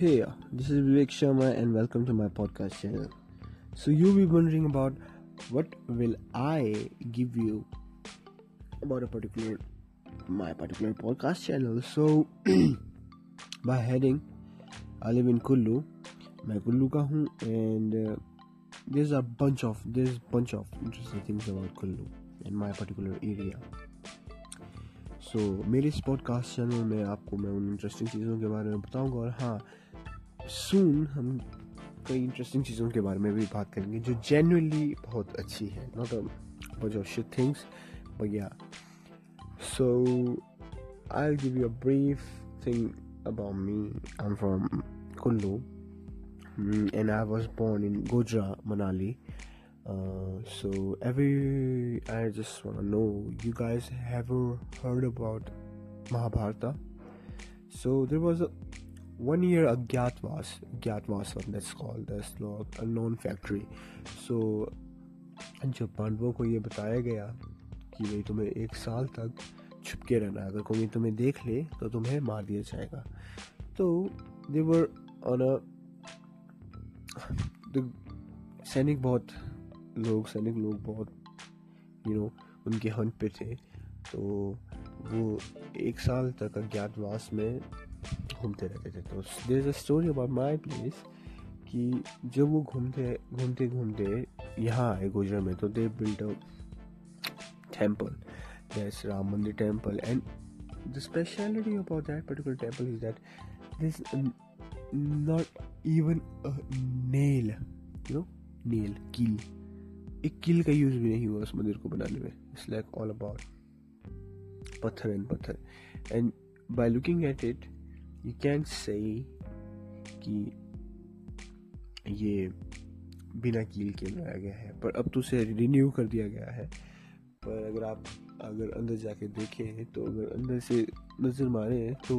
Hey, this is Vivek Sharma and welcome to my podcast channel. So you'll be wondering about what will I give you about a particular my particular podcast channel. So by heading I live in Kullu. मैं कुल्लू का हूँ and uh, there's a bunch of there's bunch of interesting things about Kullu in my particular area. So so, मेरे इस podcast channel में आपको मैं उन interesting चीज़ों के बारे में बताऊँगा और हाँ सून हम कई इंटरेस्टिंग चीज़ों के बारे में भी बात करेंगे जो जेन्युइनली बहुत अच्छी है not a bunch of shit things but yeah so i'll give you a brief thing about me i'm from kullu mm, and i was born in godra manali uh, so every i just want to know you guys ever heard about mahabharata so there was a one year Agyatwas, Agyatwas one that's called that's a known factory. So जब पांडवों को ये बताया गया कि भाई तुम्हें एक साल तक छुपके रहना अगर कोई तुम्हें देख ले तो तुम्हें मार दिया जाएगा तो देवर ऑन अ सैनिक बहुत लोग सैनिक लोग बहुत यू नो उनके हंट पे थे तो वो एक साल तक अज्ञातवास में घूमते रहते थे। तो there a story about my place कि जब वो घूमते घूमते घूमते यहाँ आए गुजर में तो they built a temple that's Ram Mandir temple and the speciality about that particular temple is that this not even nail you know nail कील एक कील का यूज़ भी नहीं हुआ उस मंदिर को बनाने में। इट्स लाइक ऑल अबाउट पत्थर एंड पत्थर। And by looking at it you can say कि ये बिना कील के बनाया गया है, पर अब तो उसे रिन्यू कर दिया गया है। पर अगर आप, अगर अंदर जाके देखें तो अगर अंदर से नज़र मारें तो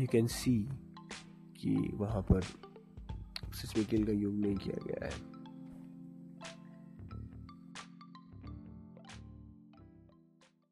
यू कैन सी कि वहाँ पर सच में कील का यूज़ नहीं किया गया है।